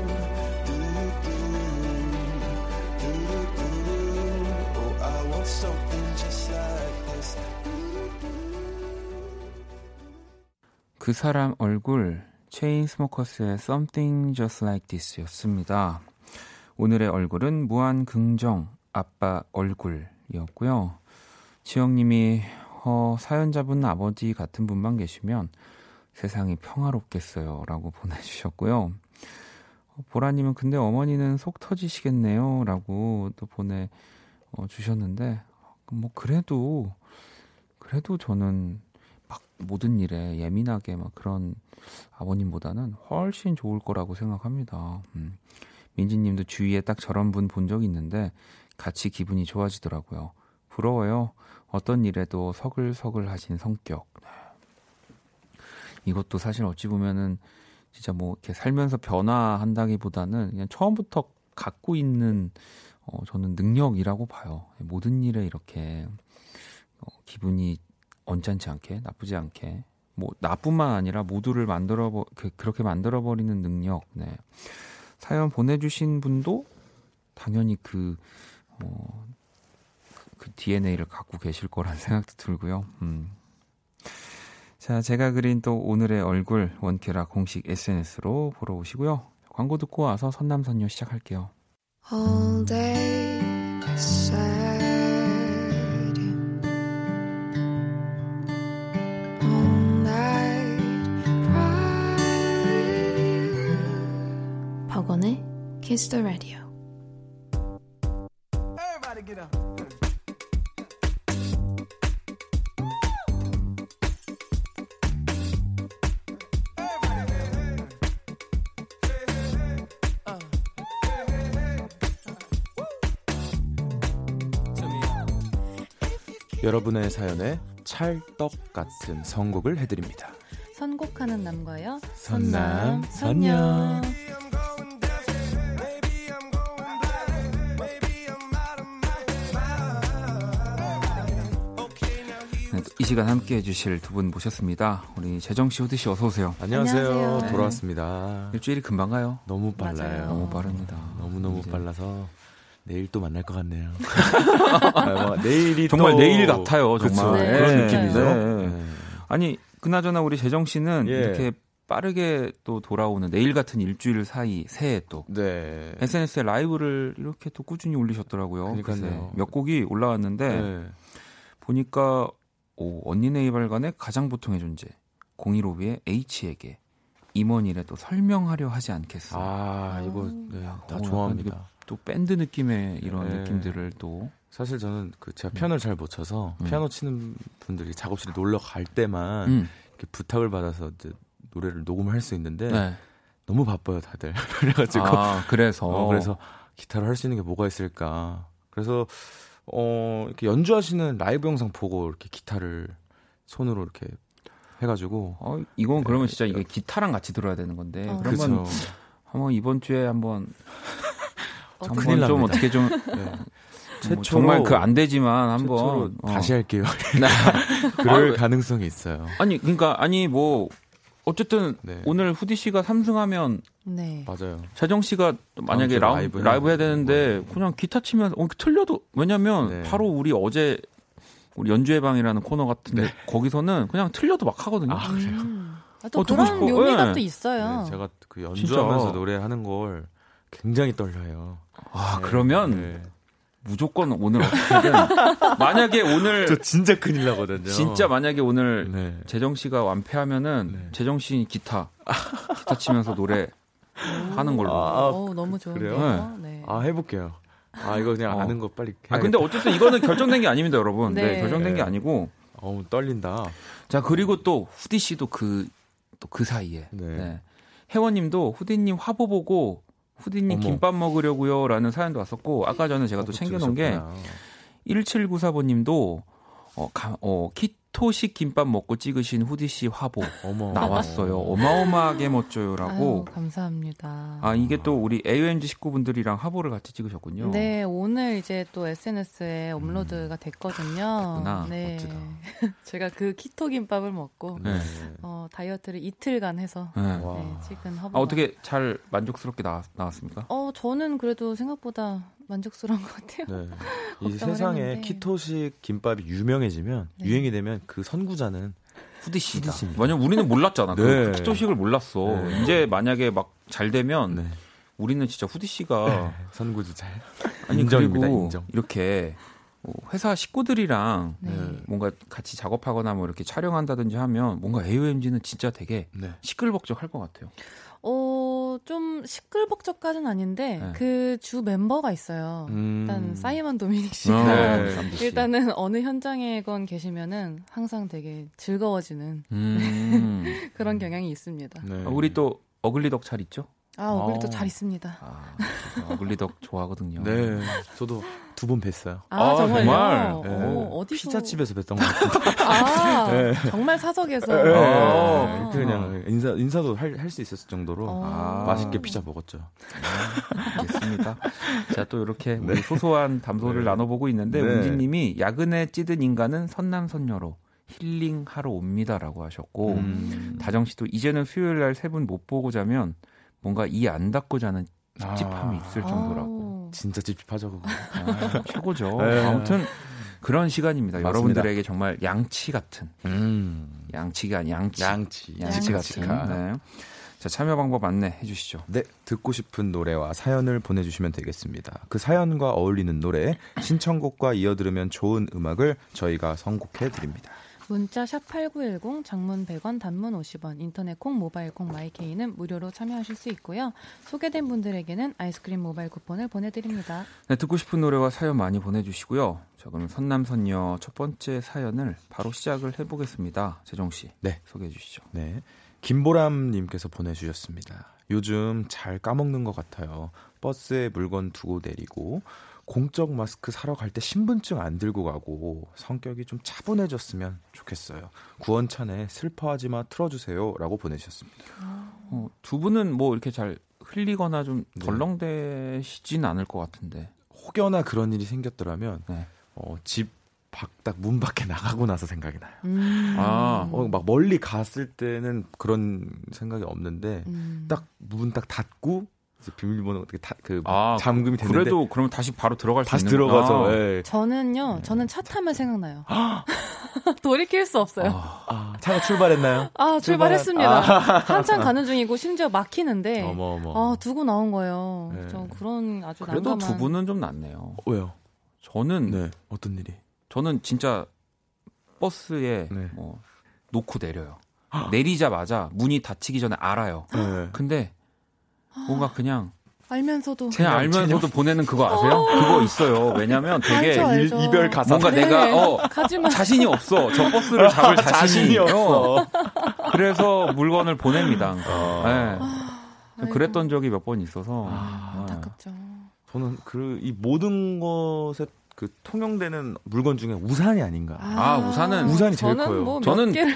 그 사람 얼굴 체인 스모커스의 Something Just Like This였습니다. 오늘의 얼굴은 무한 긍정 아빠 얼굴이었고요. 지영님이 어, 사연자분 아버지 같은 분만 계시면 세상이 평화롭겠어요라고 보내주셨고요. 어, 보라님은 근데 어머니는 속 터지시겠네요라고 또 보내 어, 주셨는데 뭐 그래도 그래도 저는 막 모든 일에 예민하게 막 그런 아버님보다는 훨씬 좋을 거라고 생각합니다. 음. 민지님도 주위에 딱 저런 분 본 적이 있는데 같이 기분이 좋아지더라고요. 부러워요. 어떤 일에도 서글서글 하신 성격. 네. 이것도 사실 어찌 보면은 진짜 뭐 이렇게 살면서 변화한다기보다는 그냥 처음부터 갖고 있는 어, 저는 능력이라고 봐요. 모든 일에 이렇게 어, 기분이 언짢지 않게 나쁘지 않게 뭐 나뿐만 아니라 모두를 만들어 버 그, 그렇게 만들어 버리는 능력. 네. 사연 보내주신 분도 당연히 그, 어, 그, 그 DNA를 갖고 계실 거란 생각도 들고요. 음. 자, 제가 그린 또 오늘의 얼굴 원키라 공식 SNS로 보러 오시고요. 광고 듣고 와서 선남선녀 시작할게요. all day Kiss the Radio Everybody get up. 여러분의 사연에 찰떡 같은 선곡을 해드립니다. 선곡하는 남과요. 선남, 선녀. 시간 함께 해주실 두 분 모셨습니다. 우리 재정 씨, 호드 씨 어서 오세요. 안녕하세요. 안녕하세요. 돌아왔습니다. 일주일이 금방 가요. 너무 빨라요. 맞아요. 너무 빠릅니다. 너무너무 빨라서 내일 또 만날 것 같네요. 아, 뭐 내일이 정말 또- 내일 같아요, 정말. 네. 그런 네. 느낌이죠. 네. 네. 아니 그나저나 우리 재정 씨는 예. 이렇게 빠르게 또 돌아오는 내일 같은 일주일 사이 새해 또 네. SNS에 라이브를 이렇게 또 꾸준히 올리셨더라고요. 그러니까요. 몇 곡이 올라왔는데 네. 보니까 오, 언니 네 이발간의 가장 보통의 존재 015B의 H에게 임원일에 또 설명하려 하지 않겠어. 아, 이거 네, 어, 다 약간 좋아합니다. 또 밴드 느낌의 이런 네. 느낌들을 또 사실 저는 그 제가 피아노를 잘 못 쳐서 음. 피아노 치는 분들이 작업실에 놀러 갈 때만 음, 이렇게 부탁을 받아서 이제 노래를 녹음을 할수 있는데 네. 너무 바빠요 다들 그래가지고 아, 그래서 어, 그래서 기타로 할 수 있는 게 뭐가 있을까 그래서 어 이렇게 연주하시는 라이브 영상 보고 이렇게 기타를 손으로 이렇게 해가지고 어, 이건 그러면 진짜 이게 기타랑 같이 들어야 되는 건데 어. 그러면 한번 이번 주에 한번 큰일 한번 좀 납니다. 어떻게 좀 네. 뭐 정말 그 안 되지만 최초로 한번 어. 다시 할게요. 아, 그럴 왜- 가능성이 있어요. 아니 그러니까 아니 뭐 어쨌든 네. 오늘 후디 씨가 3승하면 네. 맞아요. 재정 씨가 만약에 라이브, 라이브 해야 되는데 그냥 기타 치면서 어, 틀려도 왜냐면 네. 바로 우리 어제 우리 연주의 방이라는 코너 같은데 거기서는 그냥 틀려도 막 하거든요. 아, 그래요? 음. 아, 또 어, 그런 싶어. 묘미가 네. 또 있어요. 네, 제가 그 연주하면서 진짜. 노래하는 걸 굉장히 떨려요. 아, 네, 그러면 네. 무조건 오늘 어떻게든 만약에 오늘 저 진짜 큰일 나거든요. 진짜 만약에 오늘 네. 재정 씨가 완패하면은 네. 재정 씨 기타 기타 치면서 노래 하는 걸로. 아, 아, 어, 너무 좋은데요. 그래요? 네. 아 해볼게요. 아 이거 그냥 어. 아는 거 빨리. 해야겠다. 근데 어쨌든 이거는 결정된 게 아닙니다, 여러분. 네, 네. 결정된 게 네. 아니고. 어우 떨린다. 자 그리고 또 후디 씨도 그 또 그 사이에 네. 네. 혜원님도 후디님 화보 보고 후디님 어머. 김밥 먹으려고요 라는 사연도 왔었고 아까 전에 제가 또 어, 챙겨놓은 게 들으셨구나. 1794번님도 어, 가, 어, 키 토식 김밥 먹고 찍으신 후디 씨 화보 어머 나왔어요. 어마어마하게 멋져요라고. 아유, 감사합니다. 아 이게 또 우리 AOMG 식구분들이랑 화보를 같이 찍으셨군요. 네, 오늘 이제 또 SNS에 업로드가 됐거든요. 됐구나. 네. 멋지다. 제가 그 키토 김밥을 먹고 네. 어, 다이어트를 이틀간 해서 네. 와. 네, 찍은 화보. 아, 어떻게 잘 만족스럽게 나왔, 나왔습니까? 어, 저는 그래도 생각보다 만족스러운 것 같아요. 네. 이 세상에 했는데. 키토식 김밥이 유명해지면 네. 유행이 되면 그 선구자는 후디 씨다. 후디 씨입니다. 왜냐면 우리는 몰랐잖아. 네. 그 키토식을 몰랐어. 네. 이제 만약에 막 잘 되면 네. 우리는 진짜 후디 씨가 선구자 잘 아니 인정입니다, 그리고 인정. 이렇게 뭐 회사 식구들이랑 네. 뭔가 같이 작업하거나 뭐 이렇게 촬영한다든지 하면 뭔가 AOMG는 진짜 되게 네. 시끌벅적할 것 같아요. 어, 좀 시끌벅적까지는 아닌데 네. 그주 멤버가 있어요. 음. 일단 사이먼 도미닉 씨가 어, 네. 씨. 일단은 어느 현장에건 계시면은 항상 되게 즐거워지는 음. 그런 경향이 있습니다. 네. 아, 우리 또 어글리덕 잘 있죠? 아, 오늘도 어. 잘 있습니다. 아, 저 어글리덕 좋아하거든요. 네. 저도 두 번 뵀어요. 아, 아, 정말요? 정말? 어, 네. 어디서? 피자집에서 뵀던 것 같은데. 아, 네. 정말 사석에서. 네. 아. 이렇게 그냥 인사 인사도 할 수 있었을 정도로 어. 아. 맛있게 피자 먹었죠. 알겠습니다. 자, 또 이렇게 우리 소소한 담소를 네. 나눠보고 있는데, 네. 문지님이 야근에 찌든 인간은 선남선녀로 힐링하러 옵니다라고 하셨고, 음. 다정 씨도 이제는 수요일 날 세 분 못 보고 자면 뭔가 이 안 닫고 자는 찝찝함이 아. 있을 정도라고. 진짜 찝찝하죠 그거. 아, 최고죠. 네. 아무튼 그런 시간입니다. 맞습니다. 여러분들에게 정말 양치 같은, 음. 양치가 아니 양치. 양치. 양치 양치. 같은. 네. 자, 참여 방법 안내해 주시죠. 네, 듣고 싶은 노래와 사연을 보내주시면 되겠습니다. 그 사연과 어울리는 노래, 신청곡과 이어 들으면 좋은 음악을 저희가 선곡해 드립니다. 문자 샵 8910 장문 100원 단문 50원 인터넷 콩 모바일 콩 마이케이는 무료로 참여하실 수 있고요. 소개된 분들에게는 아이스크림 모바일 쿠폰을 보내드립니다. 네, 듣고 싶은 노래와 사연 많이 보내주시고요. 자, 그럼 선남선녀 첫 번째 사연을 바로 시작을 해보겠습니다. 재정 씨, 네. 소개해 주시죠. 네, 김보람님께서 보내주셨습니다. 요즘 잘 까먹는 것 같아요. 버스에 물건 두고 내리고 공적 마스크 사러 갈 때 신분증 안 들고 가고 성격이 좀 차분해졌으면 좋겠어요. 구원찬의 슬퍼하지 마 틀어주세요 라고 보내주셨습니다. 어, 두 분은 뭐 이렇게 잘 흘리거나 좀 네. 덜렁대시진 않을 것 같은데. 혹여나 그런 일이 생겼더라면 네. 어, 집 밖딱 문 밖에 나가고 나서 생각이 나요. 음. 아, 어, 막 멀리 갔을 때는 그런 생각이 없는데 음. 딱문딱 닫고 비밀번호 어떻게 다, 그 아, 잠금이 됐는데 그래도 그러면 다시 바로 들어갈 수 다시 있는 들어가서 예. 저는요, 네. 저는 차 타면 생각나요. 돌이킬 수 없어요. 아, 아, 차가 출발했나요? 아, 출발했습니다. 한참 가는 중이고 심지어 막히는데 어머 어머. 아, 두고 나온 거예요. 네. 저 그런 아주 그래도 난감한 두 분은 좀 낫네요. 왜요? 저는 네. 어떤 일이? 저는 진짜 버스에 네. 뭐 놓고 내려요. 내리자마자 문이 닫히기 전에 알아요. 네. 근데 뭔가 그냥 알면서도 그냥 알면서도 보내는 그거 아세요? 그거 있어요. 왜냐면 되게 알죠, 알죠. 일- 이별 가사. 뭔가 네. 내가 어 가지마. 자신이 없어. 저 버스를 잡을 자신이, 자신이 없어. 어. 그래서 물건을 보냅니다. 어. 네. 아이고. 그랬던 적이 몇 번 있어서 아, 네. 안타깝죠. 저는 그 이 모든 것에 그 통용되는 물건 중에 우산이 아닌가. 아, 우산은- 우산이 제일 저는 커요. 뭐 저는 몇 개를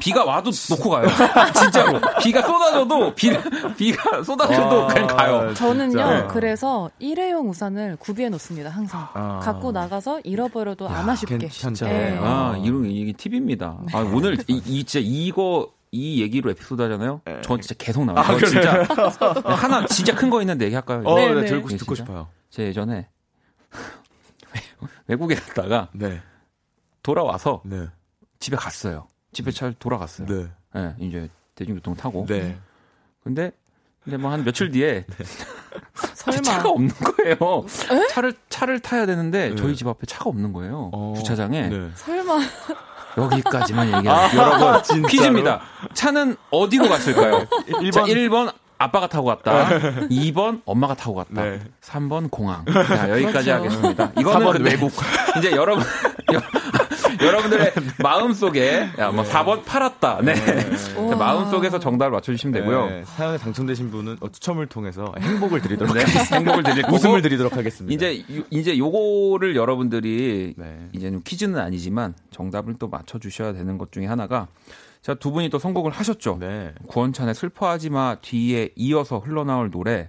비가 와도 놓고 가요. 진짜로. 비가 쏟아져도 비, 비가 쏟아져도 아, 그냥 가요. 저는요, 진짜. 그래서 일회용 우산을 구비해 놓습니다, 항상. 아. 갖고 나가서 잃어버려도 야, 안 아쉽게. 괜찮다. 네. 아, 이런 이게 팁입니다. 아, 오늘 이, 이 진짜 이거 이 얘기로 에피소드 하잖아요. 전 진짜 계속 나와요. 저 진짜 하나 진짜 큰 거 있는데 얘기할까요? 어, 네, 네, 네. 들고 네, 듣고? 싶어요. 제 예전에 외국에 갔다가 네, 돌아와서 네, 집에 갔어요. 집에 잘 돌아갔어요. 네, 네, 이제 대중교통 타고. 네. 근데 근데 뭐 한 며칠 뒤에 설마. 차가 없는 거예요. 차를 차를 타야 되는데 네. 저희 집 앞에 차가 없는 거예요. 어, 주차장에 네. 설마. 여기까지만 얘기해요. 여러분 진짜로? 퀴즈입니다. 차는 어디로 갔을까요? 자, 1번 아빠가 타고 갔다. 2번 엄마가 타고 갔다. 네. 3번 공항. 자, 여기까지 그렇죠. 하겠습니다. 이거는 4번 근데 외국. 이제 여러분 여러분들의 마음속에 야, 뭐 4번 팔았다. 네. 자, 우와. 마음속에서 정답을 맞춰 주시면 되고요. 네, 사연에 당첨되신 분은 어, 추첨을 통해서 행복을 드리도록 네, 하겠습니다. 행복을 드릴 거고 웃음을 드리도록 하겠습니다. 이제 요- 이제 요거를 여러분들이 네. 이제 는 퀴즈는 아니지만 정답을 또 맞춰 주셔야 되는 것 중에 하나가 자, 두 분이 또 선곡을 하셨죠. 네. 구원찬의 슬퍼하지 마 뒤에 이어서 흘러나올 노래.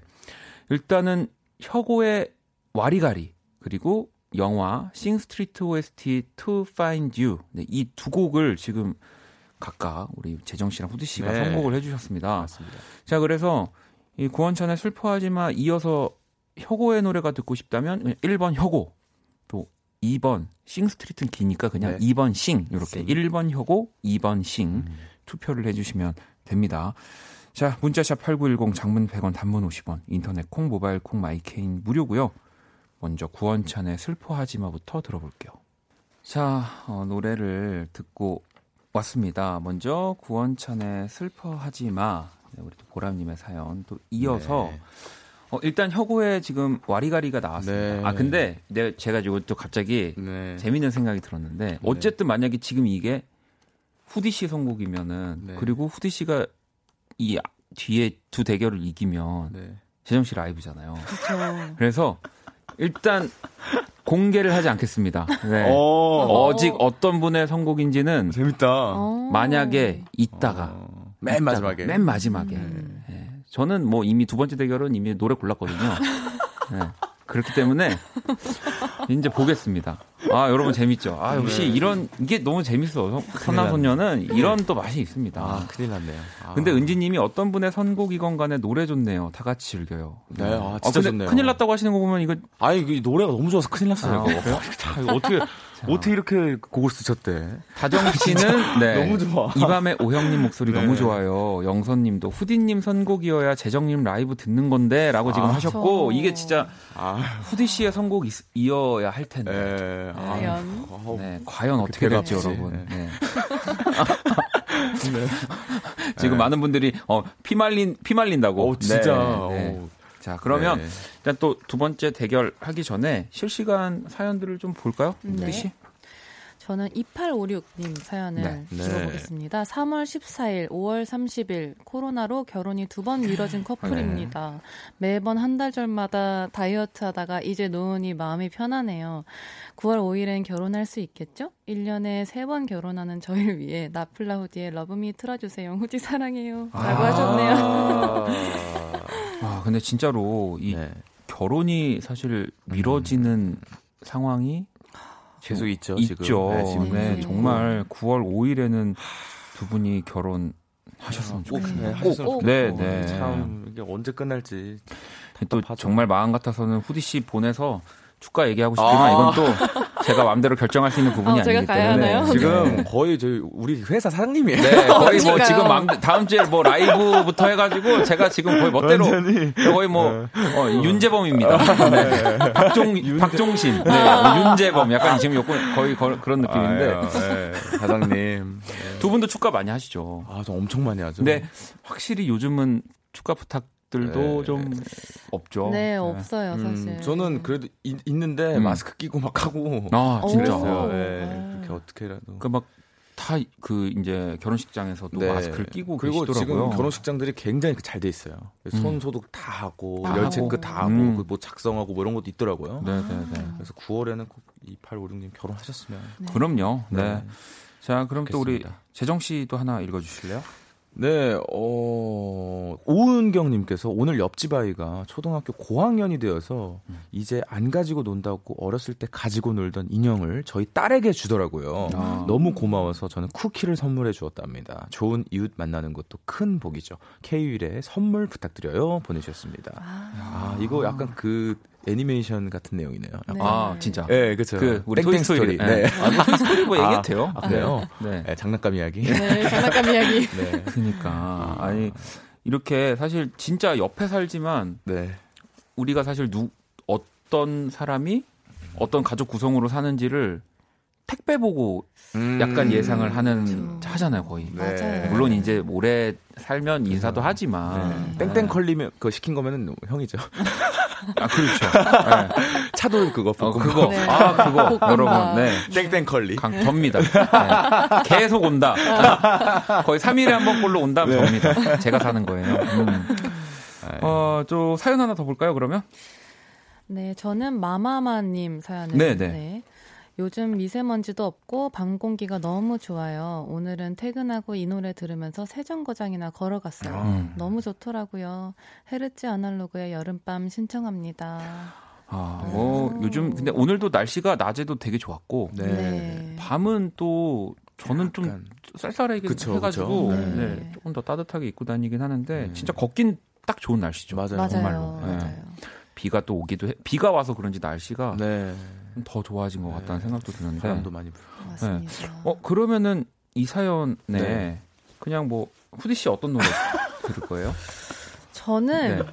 일단은 혁오의 와리가리 그리고 영화 싱 스트리트 OST To Find You 네, 이 두 곡을 지금 각각 우리 재정 씨랑 후디 씨가 네. 선곡을 해주셨습니다. 맞습니다. 자 그래서 이 구원찬의 슬퍼하지 마 이어서 혁오의 노래가 듣고 싶다면 그냥 1번 혁오 또 2번 싱 스트리트는 기니까 그냥 네. 2번 싱 이렇게 싱. 1번 혁오 2번 싱 음. 투표를 해주시면 됩니다. 자, 문자샵 8910 장문 100원 단문 50원 인터넷 콩 모바일 콩 마이케이는 무료고요. 먼저 구원찬의 슬퍼하지 마부터 들어볼게요. 자, 어, 노래를 듣고 왔습니다. 먼저 구원찬의 슬퍼하지 마. 네, 우리 또 보람님의 사연 또 이어서 네. 어, 일단 혁오의 지금 와리가리가 나왔습니다. 네. 아 근데 내 제가 이거 또 갑자기 네. 재밌는 생각이 들었는데 어쨌든 만약에 지금 이게 후디 씨 선곡이면은 네. 그리고 후디 씨가 이 뒤에 두 대결을 이기면 네. 재정 씨 라이브잖아요. 그렇죠. 그래서 일단 공개를 하지 않겠습니다. 네. 어, 어직 어떤 분의 선곡인지는 재밌다. 어. 만약에 있다가 어, 맨 있다가, 마지막에. 맨 마지막에 음. 예. 저는 뭐 이미 두 번째 대결은 이미 노래 골랐거든요. 예. 그렇기 때문에 이제 보겠습니다. 아 여러분 재밌죠? 아 역시 네. 이런 이게 너무 재밌어. 선남선녀는 이런 또 맛이 있습니다. 아, 큰일 났네요. 아. 근데 은지님이 어떤 분의 선곡이건 간에 노래 좋네요. 다 같이 즐겨요. 네, 아, 진짜 근데 좋네요. 큰일 났다고 하시는 거 보면 이거 아니, 이 노래가 너무 좋아서 큰일 났어요. 아, 이거. 아, 이거 어떻게, 어떻게 이렇게 곡을 쓰셨대? 다정 씨는 네. 너무 좋아. 이 밤의 오형님 목소리 네. 너무 좋아요. 영선님도 후디님 선곡이어야 재정님 라이브 듣는 건데라고 지금 아, 하셨고 그쵸. 이게 진짜 아, 후디 씨의 선곡 이어야 할 텐데. 네. 아, 과연? 아우, 네, 과연 어떻게 배가 될지. 여러분. 네. 네. 지금 많은 분들이 어, 피 말린 피 말린다고. 어, 진짜. 네, 네. 어, 자 그러면 네. 일단 또 두 번째 대결 하기 전에 실시간 사연들을 좀 볼까요, 네. 씨? 저는 2856님 사연을 네. 네. 읽어보겠습니다. 3월 14일, 5월 30일 코로나로 결혼이 두 번 미뤄진 커플입니다. 매번 한달 전마다 다이어트 하다가 이제 노은이 마음이 편하네요. 9월 5일엔 결혼할 수 있겠죠? 1년에 세 번 결혼하는 저희를 위해 나플라 후디의 러브미 틀어주세요. 후디 사랑해요. 라고 하셨네요. 아 근데 진짜로 이 네. 결혼이 사실 미뤄지는 상황이 계속 있죠, 있죠. 지금. 네, 지금 네, 네. 정말 9월 5일에는 두 분이 결혼 하셨으면 좋겠네요. 네, 하셨으면 꼭. 좋겠고. 네, 네. 참 이게 언제 끝날지 또 답답하죠. 정말 마음 같아서는 후디 씨 보내서 축가 얘기하고 싶지만 아. 이건 또 제가 마음대로 결정할 수 있는 부분이 어, 아니기 가야 때문에 하나요? 지금 네. 거의 저희 우리 회사 사장님이에요. 네, 거의 뭐. 지금 마음 다음 주에 뭐 라이브부터 해가지고 제가 지금 거의 멋대로 완전히. 거의 뭐 어, 윤재범입니다. 네. 박종 박종신, 네. 뭐 윤재범 약간 지금 요건 거의 거- 그런 느낌인데 아유, 네, 사장님. 두 분도 축가 많이 하시죠. 아, 저 엄청 많이 하죠. 근데 확실히 요즘은 축가 부탁 들도 네. 좀 없죠. 네, 없어요, 사실. 음, 저는 그래도 있, 있는데 음. 마스크 끼고 막 하고 아 진짜. 오. 네, 그렇게 어떻게라도. 그막다그 이제 결혼식장에서도 네. 마스크를 끼고 그리고 계시더라고요. 지금 결혼식장들이 굉장히 잘 돼 있어요. 손 음. 소독 다 하고 다열 하고. 체크 다 하고 음. 그뭐 작성하고 뭐 이런 것도 있더라고요. 네 네 네. 그래서 9월에는 꼭 2856님 결혼하셨으면. 네. 그럼요. 네. 네. 자, 그럼 또 우리 좋겠습니다. 재정 씨도 하나 읽어 주실래요? 네, 어, 오은경님께서 오늘 옆집 아이가 초등학교 고학년이 되어서 음. 이제 안 가지고 논다고 어렸을 때 가지고 놀던 인형을 저희 딸에게 주더라고요. 아. 너무 고마워서 저는 쿠키를 선물해 주었답니다. 좋은 이웃 만나는 것도 큰 복이죠. K윌에 선물 부탁드려요. 보내주셨습니다. 아, 이거 약간 그 애니메이션 같은 내용이네요. 약간. 네. 아, 진짜. 네, 그렇죠. 그 우리 땡땡 토이스토리. 스토리. 네. 아, 뭐 토이 스토리 뭐 아, 얘기해도 돼요? 아, 그래요? 네. 네, 장난감 이야기. 네, 장난감 이야기. 네. 그러니까 아니 이렇게 사실 진짜 옆에 살지만 네. 우리가 사실 누 어떤 사람이 어떤 가족 구성으로 사는지를 택배 보고 음. 약간 예상을 하는 그렇죠. 하잖아요 거의. 네. 맞아요. 물론 이제 오래 살면 인사도 하지만 네. 땡땡 컬리면 그거 시킨 거면은 형이죠. 아 그렇죠. 네. 차돌 그거 어. 그거 네. 아 그거. 여러분 네. 땡땡 컬리. 강, 접니다. 네. 계속 온다. 거의 3일에 한 번 꼴로 온다면 네. 접니다. 제가 사는 거예요. 음. 어, 저 사연 하나 더 볼까요, 그러면? 네, 저는 마마마님 사연을. 네, 네. 요즘 미세먼지도 없고 밤 공기가 너무 좋아요. 오늘은 퇴근하고 이 노래 들으면서 세정거장이나 걸어갔어요. 음. 너무 좋더라고요. 헤르츠 아날로그의 여름밤 신청합니다. 아, 뭐, 요즘, 근데 오늘도 날씨가 낮에도 되게 좋았고, 네. 밤은 또, 저는 좀 쌀쌀하게 그쵸, 해가지고, 그쵸. 네. 네. 조금 더 따뜻하게 입고 다니긴 하는데, 네. 진짜 걷긴 딱 좋은 날씨죠. 맞아요. 맞아요. 정말로. 네. 맞아요. 비가 또 오기도 해, 비가 와서 그런지 날씨가 네. 좀더 좋아진 것 네. 같다는 생각도 드는데, 바람도 많이 불고. 맞습니다. 어, 그러면은 이 사연에, 네. 그냥 뭐, 후디 씨 어떤 노래 들을 거예요? 저는 네.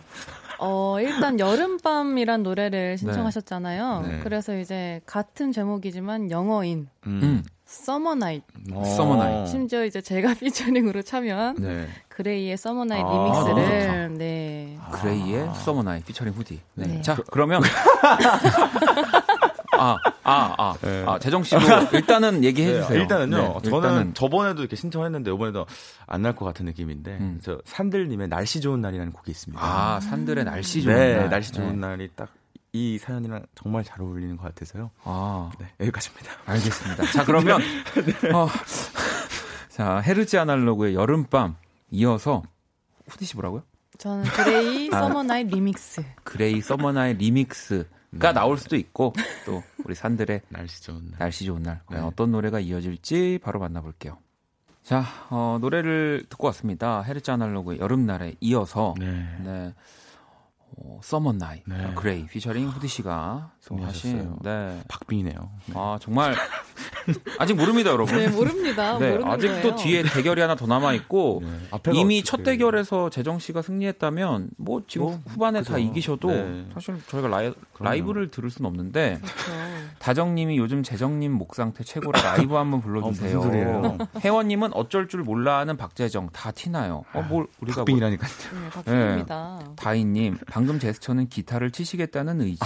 어, 일단 여름밤이란 노래를 신청하셨잖아요. 네. 그래서 이제 같은 제목이지만 영어인 음. Summer Night. 어. Summer Night. 심지어 이제 제가 피처링으로 참여한 네. 그레이의 Summer Night 아. 리믹스를 네. 그레이의 Summer Night 피처링 후디. 네. 네. 자, 그러면 아, 아, 아, 네. 아, 재정 씨도 일단은 얘기해 네, 주세요. 일단은요. 네, 저는 일단은 저번에도 이렇게 신청했는데 이번에도 안 날 것 같은 느낌인데 음. 저 산들님의 날씨 좋은 날이라는 곡이 있습니다. 아, 산들의 날씨 좋은 네, 날. 날씨 좋은 네. 날이 딱 이 사연이랑 정말 잘 어울리는 것 같아서요. 아, 네, 여기까지입니다. 알겠습니다. 자, 그러면 어, 자, 헤르쯔 아날로그의 여름밤 이어서 후디 씨 뭐라고요? 저는 그레이 아. Summer Night 리믹스. 그레이 Summer Night 리믹스 가 나올 수도 있고 또 우리 산들의 날씨 좋은 날. 날씨 좋은 날 과연 네. 어떤 노래가 이어질지 바로 만나볼게요. 자, 어, 노래를 듣고 왔습니다. 헤르쯔 아날로그의 여름밤에 이어서 네. 네. 어, Summer Night 네. 그레이 피처링 후디 씨가 또 하신 준비하셨어요. 네. 박빙이네요. 아, 정말 아직 모릅니다, 여러분. 네, 모릅니다. 네, 모르는 아직도 거예요. 뒤에 대결이 하나 더 남아 있고 네. 이미 첫 대결에서 재정 씨가 승리했다면 뭐 지금 뭐, 후반에 다 그죠. 이기셔도 네. 사실 저희가 라이, 라이브를 들을 수는 없는데 그렇죠. 다정님이 요즘 재정님 목 상태 최고라 라이브 한번 불러주세요. 어, 무슨 소리예요? 혜원님은 어쩔 줄 몰라 하는 박재정 다 티나요. 어, 뭘 우리가 뭐, 박빙이라니까요. 네, 박수입니다. 다희님 방금 제스처는 기타를 치시겠다는 의지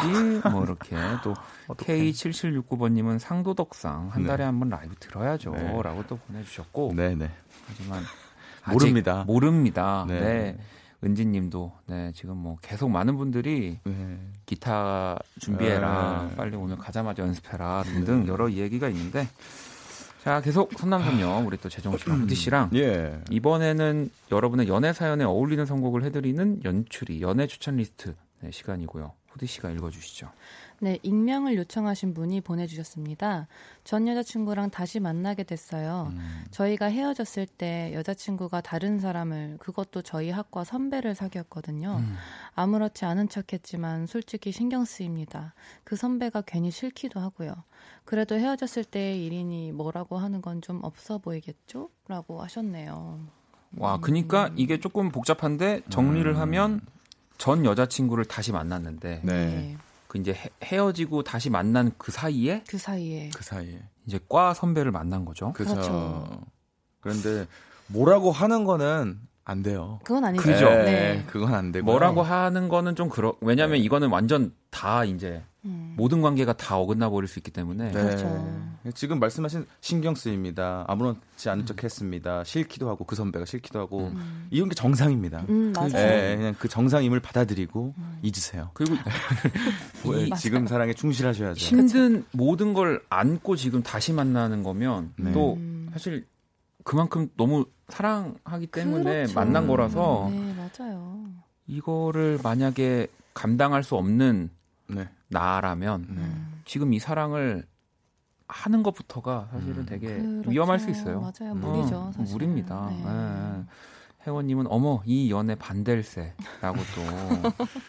뭐 이렇게 또 K7769번님은 상도덕상 한 네. 달에 한 번 라이브 들어야죠라고 네. 또 보내주셨고 네, 네. 하지만 모릅니다. 모릅니다. 네. 네. 은지님도 네 지금 뭐 계속 많은 분들이 네. 기타 준비해라 네. 빨리 오늘 가자마자 연습해라 등등 여러 얘기가 있는데 자 계속 선남선녀 우리 또 재정 씨랑 후디 씨랑 예. 이번에는 여러분의 연애 사연에 어울리는 선곡을 해드리는 연출이 연애 추천 리스트 네, 시간이고요. 후디 씨가 읽어주시죠. 네, 익명을 요청하신 분이 보내주셨습니다. 전 여자친구랑 다시 만나게 됐어요. 음. 저희가 헤어졌을 때 여자친구가 다른 사람을, 그것도 저희 학과 선배를 사귀었거든요. 음. 아무렇지 않은 척 했지만 솔직히 신경 쓰입니다. 그 선배가 괜히 싫기도 하고요. 그래도 헤어졌을 때의 일이니 뭐라고 하는 건 좀 없어 보이겠죠? 라고 하셨네요. 와, 그니까 이게 조금 복잡한데 정리를 하면 전 여자친구를 다시 만났는데 네. 그 이제 헤- 헤어지고 다시 만난 그 사이에 그 사이에. 그 사이에. 이제 과 선배를 만난 거죠. 그렇죠. 그렇죠. 그런데 뭐라고 하는 거는 안 돼요. 그건 아니죠. 그죠? 네, 네. 그건 안 되고. 뭐라고 하는 거는 좀 그러 왜냐면 이거는 완전 다 이제 음. 모든 관계가 다 어긋나 버릴 수 있기 때문에 네. 그렇죠. 지금 말씀하신 신경 쓰입니다. 아무렇지 않은 척 했습니다. 싫기도 하고 그 선배가 싫기도 하고 음. 이런 게 정상입니다. 음, 맞아요. 예, 그냥 그 정상임을 받아들이고 음. 잊으세요. 그리고 왜 이 지금 사랑에 충실하셔야죠. 힘든 모든 걸 안고 지금 다시 만나는 거면 네. 또 음. 사실 그만큼 너무 사랑하기 때문에 그렇죠. 만난 거라서 네, 맞아요. 이거를 만약에 감당할 수 없는 네. 나라면 네. 음. 지금 이 사랑을 하는 것부터가 사실은 음. 되게 그렇죠. 위험할 수 있어요. 맞아요. 음. 무리죠. 어, 사실. 무리입니다. 네. 예. 혜원님은 어머 이 연애 반댈세라고 또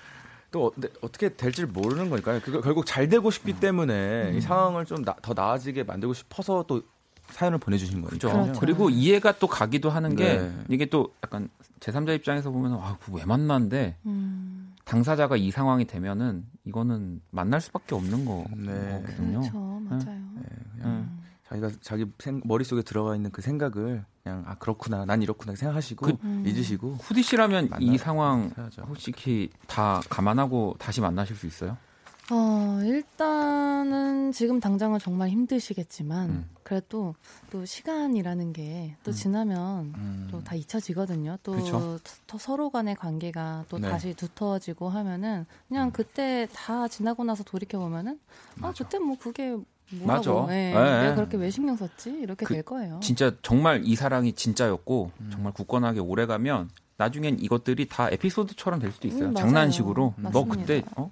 또 어, 네, 어떻게 될지 모르는 거니까요. 그거 결국 잘 되고 싶기 음. 때문에 이 상황을 좀 더 나아지게 만들고 싶어서 또 사연을 보내주신 그죠. 거니까요. 그렇죠. 그리고 이해가 또 가기도 하는 게 네. 이게 또 약간 제3자 입장에서 보면 아, 그거 왜 만났는데 음. 당사자가 이 상황이 되면은 이거는 만날 수밖에 없는 네. 거거든요. 그렇죠. 맞아요. 그냥 음. 자기가 자기 생- 머릿속에 들어가 있는 그 생각을 그냥 아 그렇구나 난 이렇구나 생각하시고 그- 음. 잊으시고 후디 씨라면 이 만나- 상황 해야죠. 솔직히 다 감안하고 다시 만나실 수 있어요? 어, 일단은 지금 당장은 정말 힘드시겠지만 음. 그래도 또 시간이라는 게또 음. 지나면 음. 또다 잊혀지거든요. 또 그쵸. 더 서로 간의 관계가 또 네. 다시 두터워지고 하면은 그냥 그때 다 지나고 나서 돌이켜 보면은 아 맞아. 그때 뭐 그게 맞아. 뭐라고 예, 예, 예. 내가 그렇게 왜 신경 썼지 이렇게 그 될 거예요. 진짜 정말 이 사랑이 진짜였고 음. 정말 굳건하게 오래 가면 나중엔 이것들이 다 에피소드처럼 될 수도 있어요. 음. 장난식으로 너 맞습니다. 그때 어?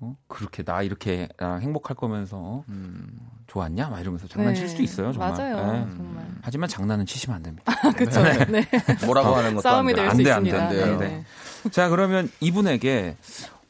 어? 그렇게 나 이렇게 행복할 거면서 어? 음. 좋았냐? 막 이러면서 장난칠 네, 수도 있어요. 정말. 맞아요. 예. 정말. 하지만 장난은 치시면 안 됩니다. 그렇죠. 네. 뭐라고 하는 것도 싸움이 안될 돼. 수안 돼, 안 있습니다. 돼, 안 돼. 네. 자, 그러면 이분에게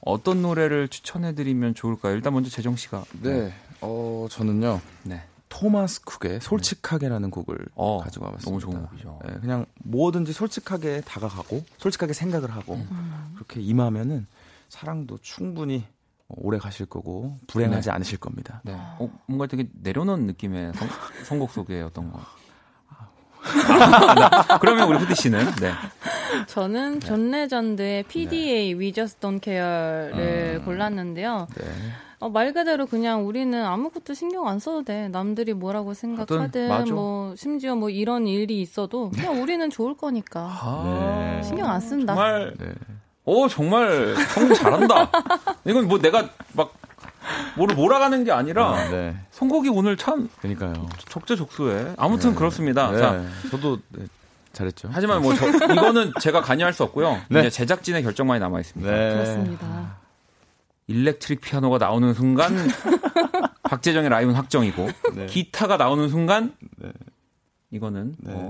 어떤 노래를 추천해드리면 좋을까요? 일단 먼저 재정 씨가. 네. 어 저는요 네. 토마스 쿡의 솔직하게라는 곡을 어, 가지고 와봤습니다. 너무 좋은 곡이죠. 네, 그냥 뭐든지 솔직하게 다가가고 솔직하게 생각을 하고 음. 그렇게 임하면은 사랑도 충분히 오래 가실 거고 불행하지 네. 않으실 겁니다. 네. 어, 뭔가 되게 내려놓은 느낌의 선, 선곡 속의 어떤 거. 아, 그러면 우리 후디 씨는 네. 저는 존 레전드의 PDA We Just Don't Care를 음. 골랐는데요. 네. 어, 말 그대로 그냥 우리는 아무것도 신경 안 써도 돼. 남들이 뭐라고 생각하든 맞아. 뭐 심지어 뭐 이런 일이 있어도 그냥 우리는 좋을 거니까 아, 신경 안 쓴다. 정말 네. 오 정말 성공 잘한다. 이건 뭐 내가 막 뭐를 몰아가는 게 아니라 아, 네. 선곡이 오늘 참 그러니까요. 적재적소해. 아무튼 네. 그렇습니다. 네. 자, 저도 네, 잘했죠. 하지만 뭐 저, 이거는 제가 관여할 수 없고요. 네. 이제 제작진의 결정만이 남아 있습니다. 네. 그렇습니다. 일렉트릭 피아노가 나오는 순간 박재정의 라이브는 확정이고 네. 기타가 나오는 순간 네. 이거는 네. 뭐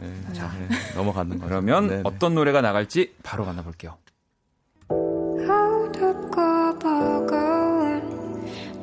네. 자, 네. 넘어가는 거죠. 그러면 네, 네. 어떤 노래가 나갈지 바로 만나볼게요.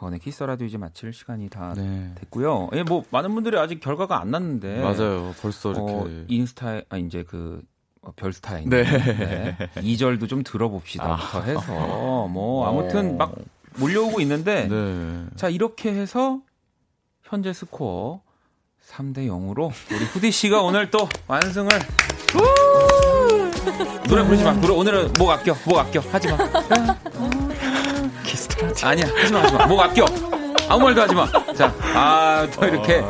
박원의 키스 더 라디오 이제 마칠 시간이 다 네. 됐고요. 예, 뭐 많은 분들이 아직 결과가 안 났는데 맞아요. 벌써 이렇게 어, 인스타에 아 이제 그 어, 별스타에 네. 네. 2절도 좀 들어봅시다부터 해서 뭐 아무튼 막 몰려오고 있는데 네. 자 이렇게 해서 현재 스코어 3대 0으로 우리 후디 씨가 오늘 또 완승을 노래 부르지 마. 노래 오늘은 목 아껴. 목 아껴. 하지 마. 아니야. 하지 마. 하지 마. 목 아껴. 아무 말도 하지 마. 자, 아, 또 이렇게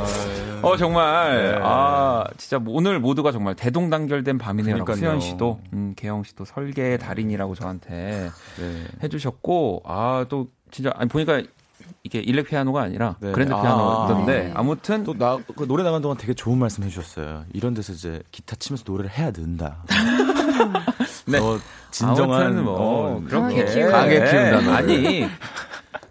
어 정말 네. 아 진짜 뭐 오늘 모두가 정말 대동단결된 그러니까요. 수현 씨도 음, 개영 씨도 설계의 달인이라고 저한테 네. 해주셨고 아 또 진짜 아니 보니까 이게 일렉 피아노가 아니라 네. 그랜드 아. 피아노던데 네. 아무튼 또나그 노래 나간 동안 되게 좋은 말씀 해주셨어요. 이런 데서 이제 기타 치면서 노래를 해야 는다. 네. 어, 진정한 뭐 어, 그렇게 강하게 키운다, 너를. 아니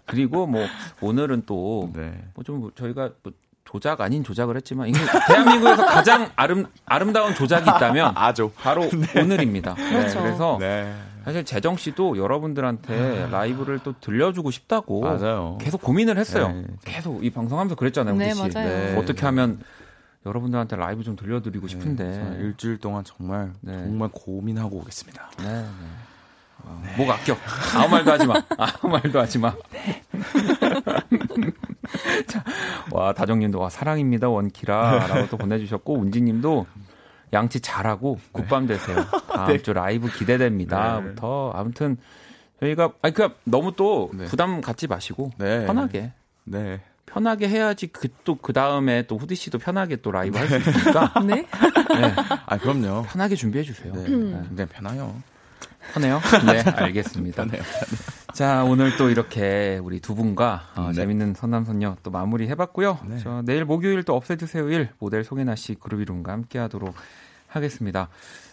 그리고 뭐 오늘은 또뭐 네. 좀 저희가 뭐 조작 아닌 조작을 했지만 이게 대한민국에서 가장 아름 아름다운 조작이 있다면 아죠. 바로 오늘입니다. 네, 그렇죠. 그래서 네. 사실 재정 씨도 여러분들한테 라이브를 또 들려주고 싶다고 맞아요. 계속 고민을 했어요. 네. 계속 이 방송하면서 그랬잖아요, 네, 우지 씨. 맞아요. 네. 어떻게 하면 여러분들한테 라이브 좀 들려드리고 싶은데. 네, 자, 일주일 동안 정말 네. 정말 고민하고 오겠습니다. 네, 네. 어, 목 아껴. 아무 말도 하지 마. 아무 말도 하지 마. 자, 와, 다정님도, 와, 사랑입니다, 원키라. 라고 또 보내주셨고, 운지님도 양치 잘하고 굿밤 되세요. 다음 주 라이브 기대됩니다. 네. 부터. 아무튼, 저희가, 아니, 그 너무 또 네. 부담 갖지 마시고, 네. 편하게. 네. 편하게 해야지 그 또 그 다음에 또 후디 씨도 편하게 또 라이브 할 수 있으니까 네. 네, 아, 그럼요. 편하게 준비해 주세요. 네. 네. 굉장히 편해요. 편해요? 네, 알겠습니다. 편해요. 자, 오늘 또 이렇게 우리 두 분과 어, 네. 재밌는 선남선녀 또 마무리 해봤고요. 네. 저 내일 목요일 또 업세주세요 일 모델 송혜나 씨 그룹 이름과 함께 하도록 하겠습니다.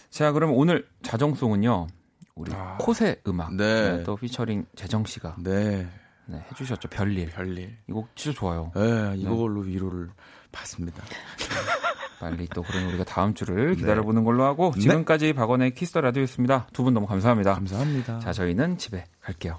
자, 그럼 오늘 자정송은요. 우리 아. 코세 음악 네. 네, 또 피처링 재정 씨가 네. 네, 해주셨죠. 별일. 별일. 이 곡 진짜 좋아요. 네, 이걸로 위로를 받습니다. 빨리 또 그럼 우리가 다음 주를 네. 기다려보는 걸로 하고 네. 지금까지 박원의 키스 더 라디오였습니다. 두 분 너무 감사합니다. 감사합니다. 자, 저희는 집에 갈게요.